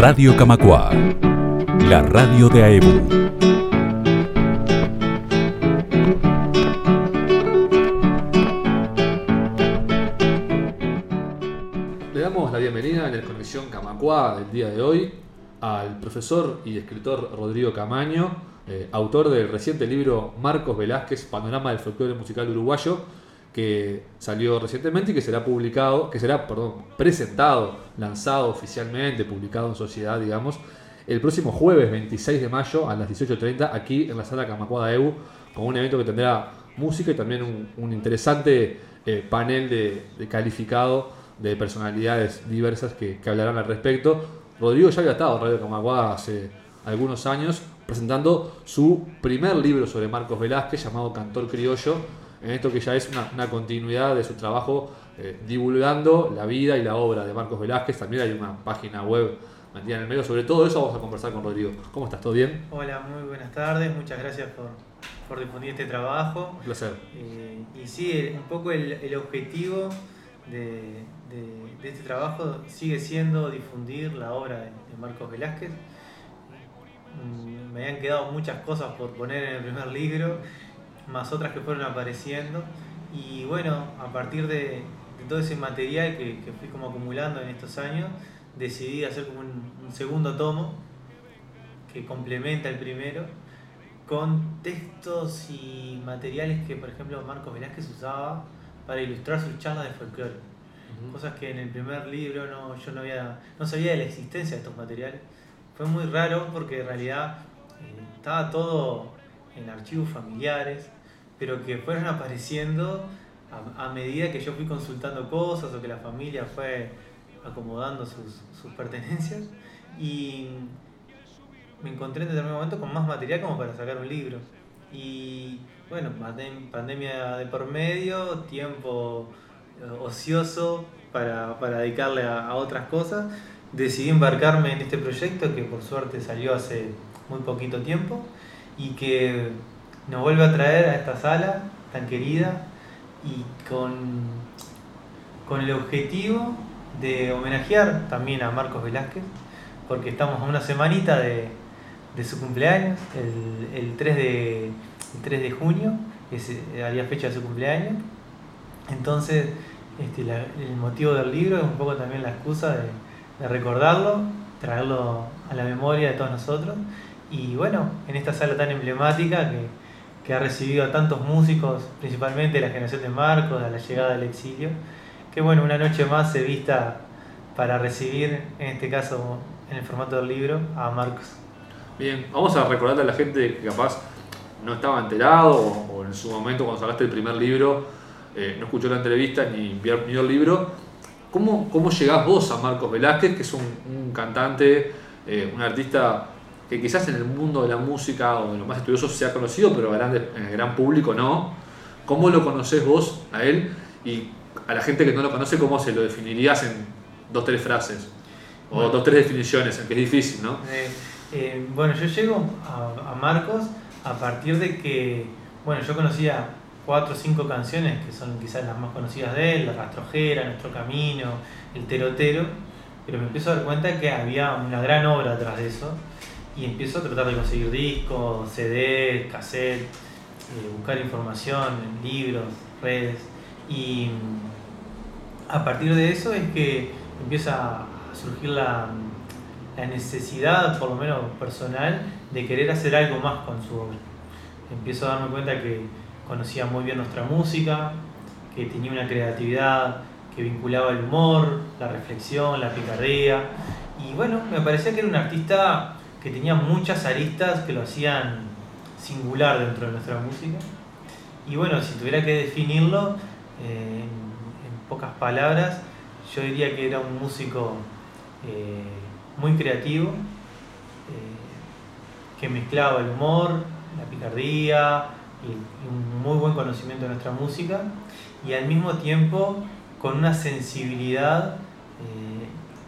Radio Camacua, la radio de AEBU. Le damos la bienvenida en el Conexión Camacua del día de hoy al profesor y escritor Rodrigo Camaño, eh, autor del reciente libro Marcos Velázquez, Panorama del Folclore Musical Uruguayo, que salió recientemente y que será publicado, que será, perdón, presentado, lanzado oficialmente, publicado en sociedad, digamos, el próximo jueves 26 de mayo a las 18.30 aquí en la sala Camacuada EU, con un evento que tendrá música y también un, un interesante eh, panel de, de calificado de personalidades diversas que, que hablarán al respecto. Rodrigo ya había estado en Radio Camacuada hace algunos años presentando su primer libro sobre Marcos Velázquez llamado Cantor Criollo, en esto que ya es una, una continuidad de su trabajo eh, divulgando la vida y la obra de Marcos Velázquez. También hay una página web metida en el medio. Sobre todo eso vamos a conversar con Rodrigo. ¿Cómo estás? ¿Todo bien? Hola, muy buenas tardes. Muchas gracias por, por difundir este trabajo. Un placer. Eh, y sí, un poco el, el objetivo de, de- de este trabajo sigue siendo difundir la obra de, de Marcos Velázquez. Mm, Me habían quedado muchas cosas por poner en el primer libro, más otras que fueron apareciendo. Y bueno, a partir de, de todo ese material que, que fui como acumulando en estos años, decidí hacer como un, un segundo tomo que complementa el primero con textos y materiales que, por ejemplo, Marcos Velázquez usaba para ilustrar sus charlas de folclore. Cosas que en el primer libro no, yo no, había, no sabía de la existencia de estos materiales. Fue muy raro porque en realidad eh, estaba todo en archivos familiares, pero que fueron apareciendo a, medida que yo fui consultando cosas o que la familia fue acomodando sus, sus pertenencias. Y me encontré en determinado momento con más material como para sacar un libro. Y bueno, pandem- pandemia de por medio, tiempo eh, ocioso para, para dedicarle a, a otras cosas. Decidí embarcarme en este proyecto que por suerte salió hace muy poquito tiempo y que nos vuelve a traer a esta sala tan querida y con, con el objetivo de homenajear también a Marcos Velázquez, porque estamos a una semanita de, de su cumpleaños, el, el 3 de, el 3 de junio, es eh, haría fecha de su cumpleaños. Entonces, este, la- el motivo del libro es un poco también la excusa de, de recordarlo, traerlo a la memoria de todos nosotros. Y bueno, en esta sala tan emblemática que, que ha recibido a tantos músicos, principalmente la generación de Marcos, a la llegada del exilio, que bueno, una noche más se vista para recibir, en este caso en el formato del libro, a Marcos. Bien, vamos a recordarle a la gente que capaz no estaba enterado o, en su momento cuando sacaste el primer libro eh, no escuchó la entrevista ni vio, el libro. ¿Cómo, ¿Cómo llegás vos a Marcos Velázquez, que es un, un cantante, eh, un artista que quizás en el mundo de la música o de los más estudiosos se ha conocido, pero grande- en el gran público no? ¿Cómo lo conocés vos a él? Y a la gente que no lo conoce, ¿cómo se lo definirías en dos, tres frases? O Bueno. dos, tres definiciones, en que es difícil, ¿no? Eh, eh, bueno, yo llego a, a Marcos a partir de que, bueno, yo conocía cuatro o cinco canciones que son quizás las más conocidas de él, La Rastrojera, Nuestro Camino, El Terotero, pero me empiezo a dar cuenta que había una gran obra atrás de eso y empiezo a tratar de conseguir discos, CD, cassette, eh, buscar información libros, redes y mm, a partir de eso es que empieza a surgir la, la necesidad, por lo menos personal, de querer hacer algo más con su obra. Empiezo a darme cuenta que conocía muy bien nuestra música, que tenía una creatividad que vinculaba el humor, la reflexión, la picardía. Y bueno, me parecía que era un artista que tenía muchas aristas que lo hacían singular dentro de nuestra música. Y bueno, si tuviera que definirlo eh, en, pocas palabras, yo diría que era un músico eh, muy creativo, eh, que mezclaba el humor, la picardía y, y un muy buen conocimiento de nuestra música y al mismo tiempo con una sensibilidad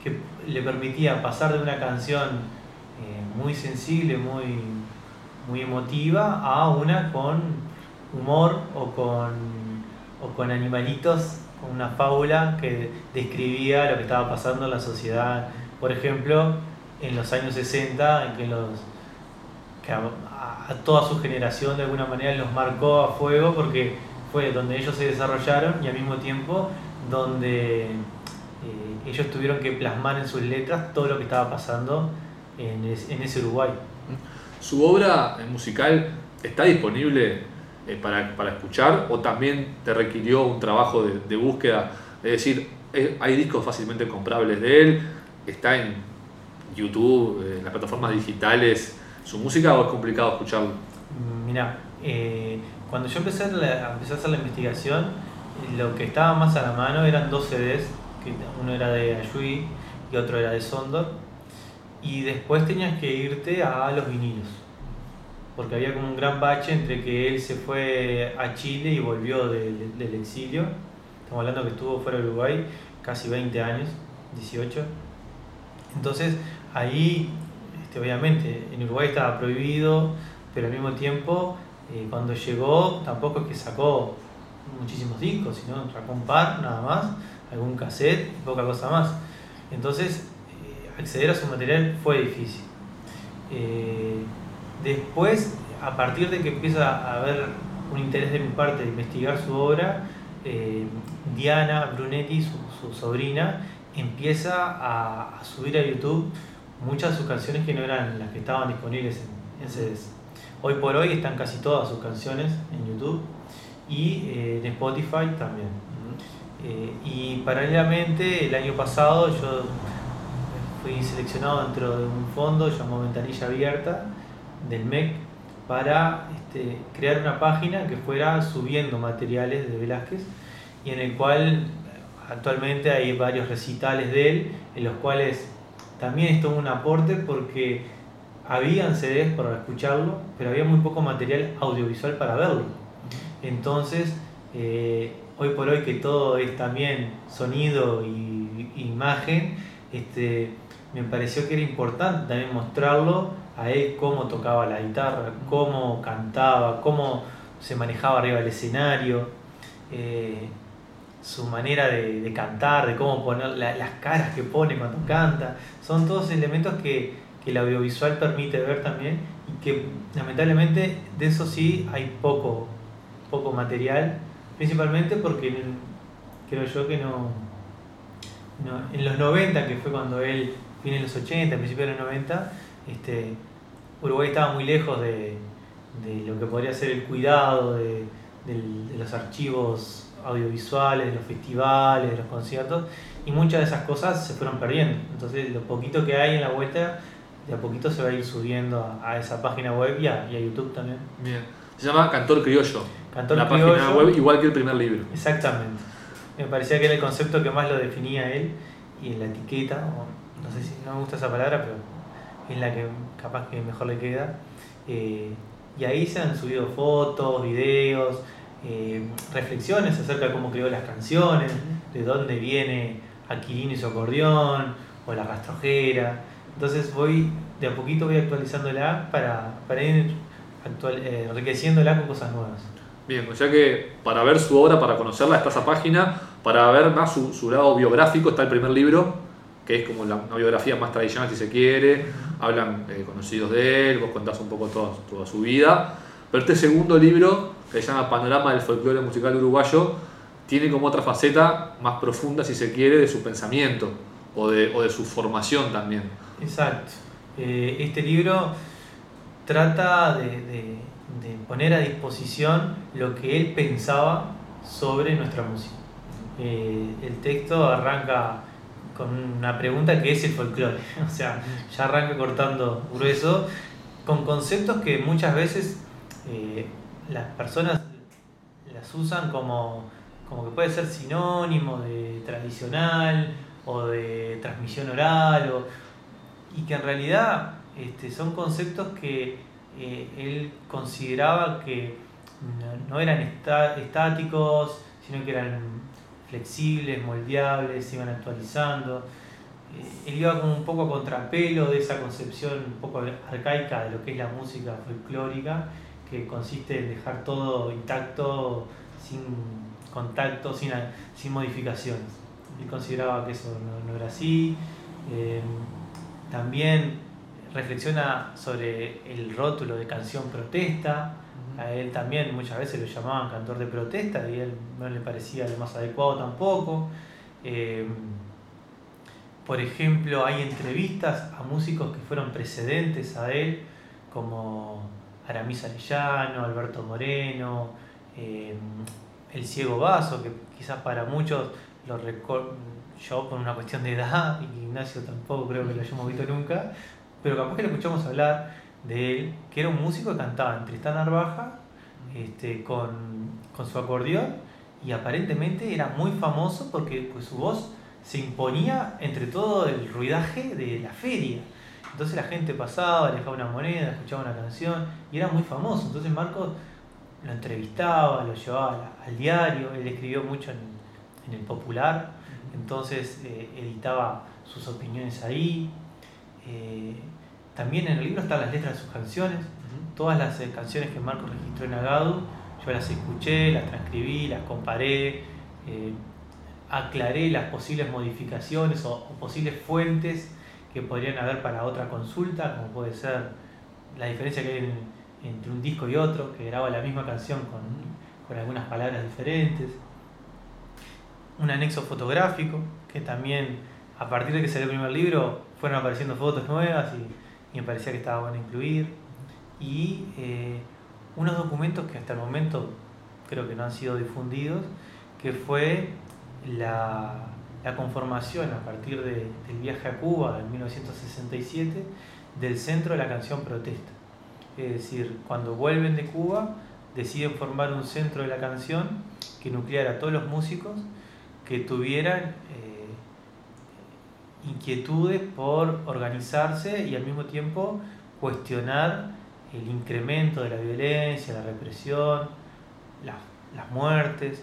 que le permitía pasar de una canción muy sensible, muy, muy emotiva, a una con humor o con, o con animalitos, con una fábula que describía lo que estaba pasando en la sociedad. Por ejemplo, en los años 60, en que, los, que a, toda su generación de alguna manera los marcó a fuego porque fue donde ellos se desarrollaron y al mismo tiempo donde eh, ellos tuvieron que plasmar en sus letras todo lo que estaba pasando en, es- en ese Uruguay. ¿Su obra eh, musical está disponible eh, para, para escuchar o también te requirió un trabajo de, de búsqueda? Es decir, eh, hay discos fácilmente comprables de él, está en YouTube, eh, en las plataformas digitales, su música o es complicado escucharlo? Mira, eh, cuando yo empecé a, la- a hacer la investigación, lo que estaba más a la mano eran dos CDs, que uno era de Ayui y otro era de Sondor, y después tenías que irte a los vinilos, porque había como un gran bache entre que él se fue a Chile y volvió del, exilio, estamos hablando que estuvo fuera de Uruguay casi 20 años, 18, entonces ahí, este, obviamente, en Uruguay estaba prohibido, pero al mismo tiempo, eh, cuando llegó, tampoco es que sacó muchísimos discos, sino sacó un par nada más, algún cassette poca cosa más. Entonces, acceder a su material fue difícil. Eh, después, a partir de que empieza a haber un interés de mi parte de investigar su obra, eh, Diana Brunetti, su, su sobrina, empieza a, a subir a YouTube muchas de sus canciones que no eran las que estaban disponibles en, en CDs. Hoy por hoy están casi todas sus canciones en YouTube y eh, en Spotify también. Eh, y paralelamente, el año pasado yo fui seleccionado dentro de un fondo llamado Ventanilla Abierta del MEC para este, crear una página que fuera subiendo materiales de Velázquez y en el cual actualmente hay varios recitales de él, en los cuales también es todo un aporte porque habían CDs para escucharlo, pero había muy poco material audiovisual para verlo. Entonces, eh, hoy por hoy que todo es también sonido y imagen, este, me pareció que era importante también mostrarlo a él cómo tocaba la guitarra, cómo cantaba, cómo se manejaba arriba del escenario, eh, su manera de, de cantar, de cómo poner la- las caras que pone cuando canta. Son todos elementos que, que el audiovisual permite ver también y que lamentablemente de eso sí hay poco, poco material, principalmente porque creo yo que no, no- en los 90, que fue cuando él, fin en los 80, principios de los 90, este, Uruguay estaba muy lejos de, de lo que podría ser el cuidado de, de los archivos audiovisuales, de los festivales, de los conciertos, y muchas de esas cosas se fueron perdiendo. Entonces, lo poquito que hay en la vuelta, de a poquito se va a ir subiendo a, a esa página web y a, y a YouTube también. Bien. Se llama Cantor Criollo. Cantor la página Criollo. web, igual que el primer libro. Exactamente. Me parecía que era el concepto que más lo definía él y en la etiqueta, no sé si no me gusta esa palabra, pero es la que capaz que mejor le queda. Eh, y ahí se han subido fotos, videos, eh, reflexiones acerca de cómo creó las canciones, de dónde viene Aquilino y su acordeón, o la rastrojera. Entonces voy, de a poquito voy actualizándola para, para ir actual, eh, enriqueciéndola con cosas nuevas. Bien, o sea que para ver su obra, para conocerla, está esa página. Para ver más su, su lado biográfico, está el primer libro, que es como la, una biografía más tradicional, si se quiere. Hablan eh, conocidos de él, vos contás un poco toda, toda su vida. Pero este segundo libro, que se llama Panorama del folclore musical uruguayo, tiene como otra faceta más profunda, si se quiere, de su pensamiento o de, o de su formación también. Exacto. Eh, este libro trata de, de- poner a disposición lo que él pensaba sobre nuestra música. Eh, el texto arranca con una pregunta que es el folclore, o sea, ya arranca cortando grueso, con conceptos que muchas veces eh, las personas las usan como, como que puede ser sinónimo de tradicional o de transmisión oral o, y que en realidad este, son conceptos que eh, él consideraba que no, eran estáticos, sino que eran flexibles, moldeables, se iban actualizando. Eh, él iba como un poco a contrapelo de esa concepción un poco arcaica de lo que es la música folclórica, que consiste en dejar todo intacto, sin contacto, sin, modificaciones. Él consideraba que eso no, no era así. Eh, también reflexiona sobre el rótulo de canción protesta. A él también muchas veces lo llamaban cantor de protesta y a él no le parecía lo más adecuado tampoco. Eh, por ejemplo, hay entrevistas a músicos que fueron precedentes a él, como Aramis Arellano, Alberto Moreno, eh, El Ciego Vaso, que quizás para muchos lo yo por una cuestión de edad, y Ignacio tampoco creo que lo hayamos visto nunca, pero capaz que lo escuchamos hablar de él, que era un músico que cantaba en Tristán Arbaja este, con, con su acordeón y aparentemente era muy famoso porque pues, su voz se imponía entre todo el ruidaje de la feria. Entonces la gente pasaba, le dejaba una moneda, escuchaba una canción y era muy famoso. Entonces Marcos lo entrevistaba, lo llevaba al diario, él escribió mucho en, el Popular, entonces eh, editaba sus opiniones ahí. Eh, también en el libro están las letras de sus canciones, todas las eh, canciones que Marcos registró en Agadu, yo las escuché, las transcribí, las comparé aclaré las posibles modificaciones o, posibles fuentes que podrían haber para otra consulta, como puede ser la diferencia que hay entre un disco y otro, que graba la misma canción con, con algunas palabras diferentes. Un anexo fotográfico, que también a partir de que salió el primer libro fueron apareciendo fotos nuevas y, me parecía que estaba bueno incluir. Y eh, unos documentos que hasta el momento creo que no han sido difundidos, que fue la, conformación a partir del viaje a Cuba en 1967 del centro de la canción protesta. Es decir, cuando vuelven de Cuba deciden formar un centro de la canción que nucleara a todos los músicos que tuvieran eh, inquietudes por organizarse y al mismo tiempo cuestionar el incremento de la violencia, la represión, las muertes.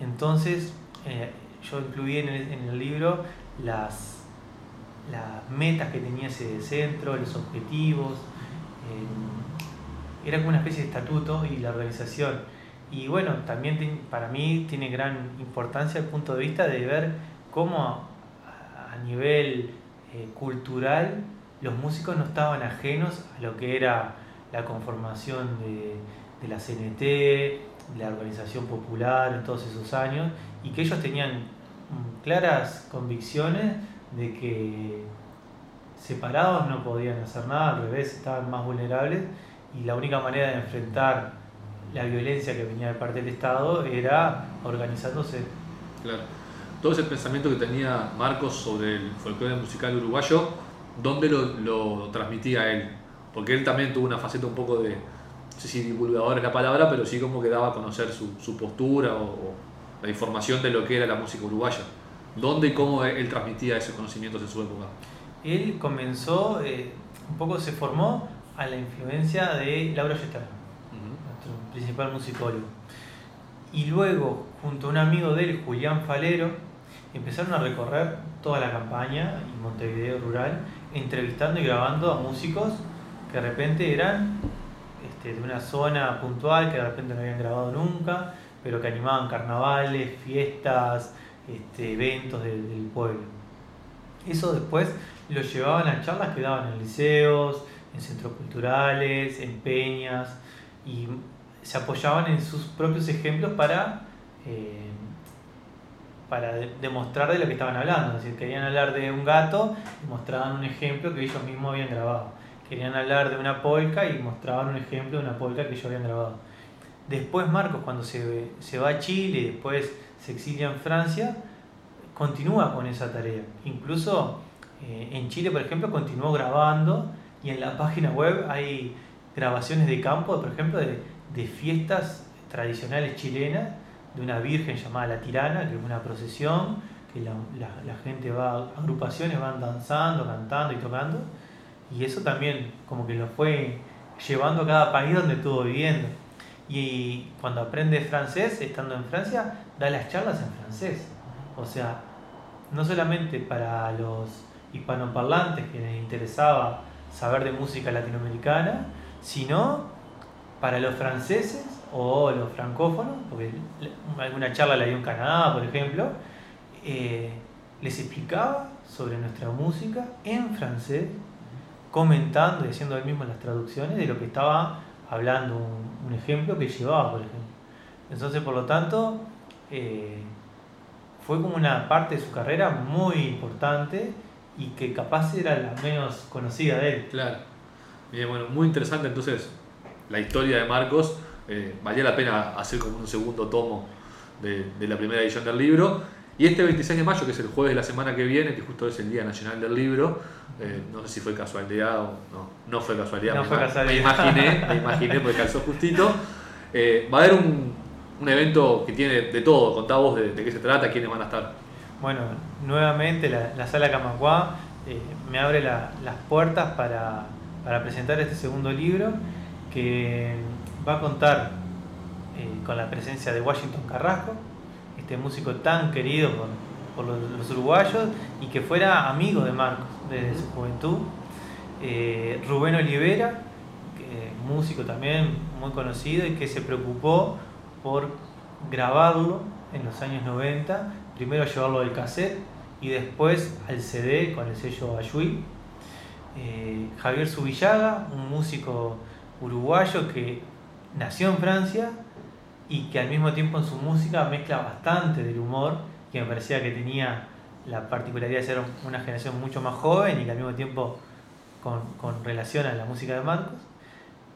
Entonces, eh, yo incluí en el, libro las, las, metas que tenía ese centro, los objetivos. Eh, era como una especie de estatuto y la organización. Y bueno, también para mí tiene gran importancia el punto de vista de ver cómo nivel eh, cultural los músicos no estaban ajenos a lo que era la conformación de, la CNT, la organización popular en todos esos años y que ellos tenían mm, claras convicciones de que separados no podían hacer nada, al revés, estaban más vulnerables y la única manera de enfrentar la violencia que venía de parte del Estado era organizándose. Claro. Todo ese pensamiento que tenía Marcos sobre el folclore musical uruguayo, ¿dónde lo, lo transmitía él? Porque él también tuvo una faceta un poco de, no sé si divulgador es la palabra, pero sí como que daba a conocer su, su postura o, la información de lo que era la música uruguaya. ¿Dónde y cómo él transmitía esos conocimientos en su época? Él comenzó, eh, un poco se formó a la influencia de Laura Gestern, nuestro principal musicólogo. Y luego, junto a un amigo de él, Julián Falero, empezaron a recorrer toda la campaña y Montevideo rural, entrevistando y grabando a músicos que de repente eran este, de una zona puntual que de repente no habían grabado nunca, pero que animaban carnavales, fiestas, este, eventos del, pueblo. Eso después lo llevaban a charlas que daban en liceos, en centros culturales, en peñas, y se apoyaban en sus propios ejemplos para, eh, para demostrar de lo que estaban hablando. Es decir, querían hablar de un gato y mostraban un ejemplo que ellos mismos habían grabado querían hablar de una polca y mostraban un ejemplo de una polca que ellos habían grabado. Después Marcos, cuando se, se va a Chile y después se exilia en Francia, continúa con esa tarea. Incluso eh, en Chile, por ejemplo, continuó grabando y en la página web hay grabaciones de campo, por ejemplo, de, de fiestas tradicionales chilenas, de una virgen llamada La Tirana, que es una procesión, que la, gente va, agrupaciones van danzando, cantando y tocando y eso también como que lo fue llevando a cada país donde estuvo viviendo. Y cuando aprende francés, estando en Francia, da las charlas en francés. O sea, no solamente para los hispanoparlantes que les interesaba saber de música latinoamericana, sino para los franceses o los francófonos, porque alguna charla la dio en Canadá, por ejemplo, eh, les explicaba sobre nuestra música en francés, comentando y haciendo él mismo las traducciones de lo que estaba hablando, un, ejemplo que llevaba, por ejemplo. Entonces, por lo tanto, eh, fue como una parte de su carrera muy importante y que capaz era la menos conocida de él. Claro. Bien, bueno, muy interesante entonces la historia de Marcos. Eh, valía la pena hacer como un segundo tomo de, de la primera edición del libro. Y este 26 de mayo, que es el jueves de la semana que viene, que justo es el Día Nacional del Libro, eh, no sé si fue casualidad o no, no fue casualidad, No me, fue ima- casualidad. me imaginé, me imaginé porque calzó justito. Eh, va a haber un, un evento que tiene de todo, contá vos de, de qué se trata, quiénes van a estar. Bueno, nuevamente la, la sala Camacuá eh, me abre la- las puertas para, para presentar este segundo libro que va a contar eh, con la presencia de Washington Carrasco, este músico tan querido por, los, uruguayos y que fuera amigo de Marcos desde su juventud. Eh, Rubén Olivera, músico también muy conocido y que se preocupó por grabarlo en los años 90, primero llevarlo del cassette y después al CD con el sello Ayui. Eh, Javier Subillaga, un músico uruguayo que nació en Francia y que al mismo tiempo en su música mezcla bastante del humor, que me parecía que tenía la particularidad de ser una generación mucho más joven y que al mismo tiempo con, con relación a la música de Marcos.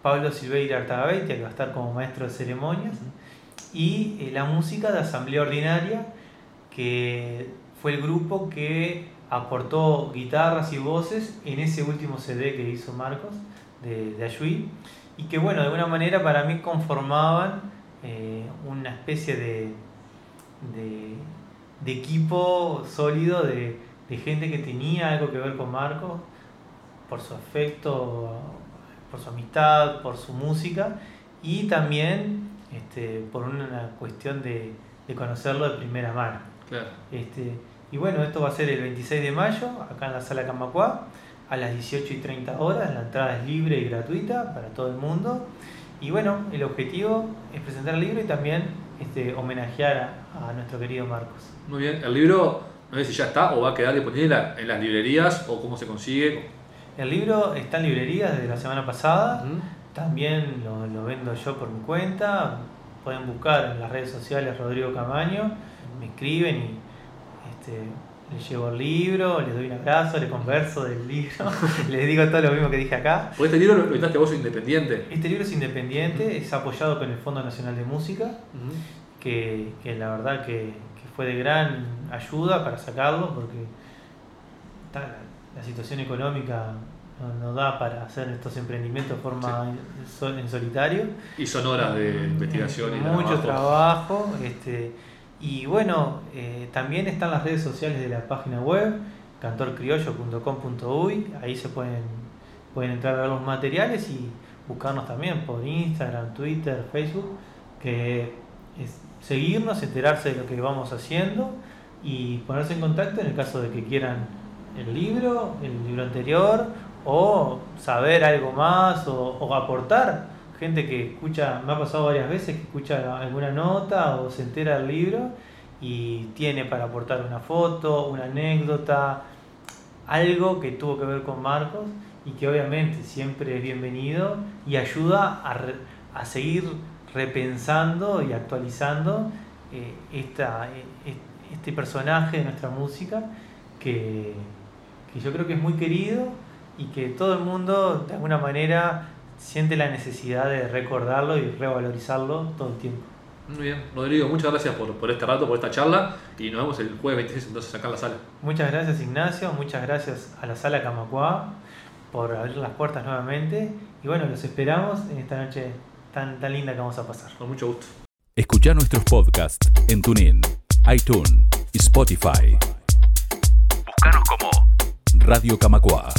Pablo Silveira Artagabeitia, que va a estar como maestro de ceremonias, y eh, la música de Asamblea Ordinaria, que fue el grupo que aportó guitarras y voces en ese último CD que hizo Marcos de, de Ayui, y que bueno, de alguna manera para mí conformaban eh, una especie de, de, de equipo sólido de, de gente que tenía algo que ver con Marcos, por su afecto, por su amistad, por su música, y también este, por una cuestión de, de conocerlo de primera mano. Claro. Este, y bueno, esto va a ser el 26 de mayo, acá en la sala Camacuá, a las 18 y 30 horas. La entrada es libre y gratuita para todo el mundo. Y bueno, el objetivo es presentar el libro y también este, homenajear a, a nuestro querido Marcos. Muy bien, el libro no sé si ya está o va a quedar disponible en la- en las librerías o cómo se consigue. El libro está en librerías desde la semana pasada. También lo, lo vendo yo por mi cuenta. Pueden buscar en las redes sociales Rodrigo Camaño. Me escriben y este, les llevo el libro, les doy un abrazo, les converso del libro, les digo todo lo mismo que dije acá. Porque este libro lo editaste vos independiente. Este libro es independiente, es apoyado con el Fondo Nacional de Música, que, que la verdad que, que fue de gran ayuda para sacarlo, porque ta, la, la situación económica no, no da para hacer estos emprendimientos de forma en, sol- en solitario. Y son horas de investigación y Mucho trabajo. trabajo. este, y bueno, eh, también están las redes sociales de la página web, cantorcriollo.com.uy. Ahí se pueden, pueden entrar a ver los materiales y buscarnos también por Instagram, Twitter, Facebook, que es seguirnos, enterarse de lo que vamos haciendo y ponerse en contacto en el caso de que quieran el libro, el libro anterior, o saber algo más, o, o aportar. Gente que escucha, me ha pasado varias veces que escucha alguna nota o se entera del libro y tiene para aportar una foto, una anécdota, algo que tuvo que ver con Marcos y que obviamente siempre es bienvenido y ayuda a, re- a seguir repensando y actualizando eh, esta, eh, est- este personaje de nuestra música que, que yo creo que es muy querido y que todo el mundo de alguna manera siente la necesidad de recordarlo y revalorizarlo todo el tiempo. Muy bien, Rodrigo, muchas gracias por, por este rato, por esta charla y nos vemos el jueves 26 entonces acá en la sala. Muchas gracias Ignacio, muchas gracias a la sala Camacuá por abrir las puertas nuevamente y bueno, los esperamos en esta noche tan, tan linda que vamos a pasar. Con mucho gusto. Escucha nuestros podcasts en TuneIn, iTunes y Spotify. Búscanos como Radio Camacua.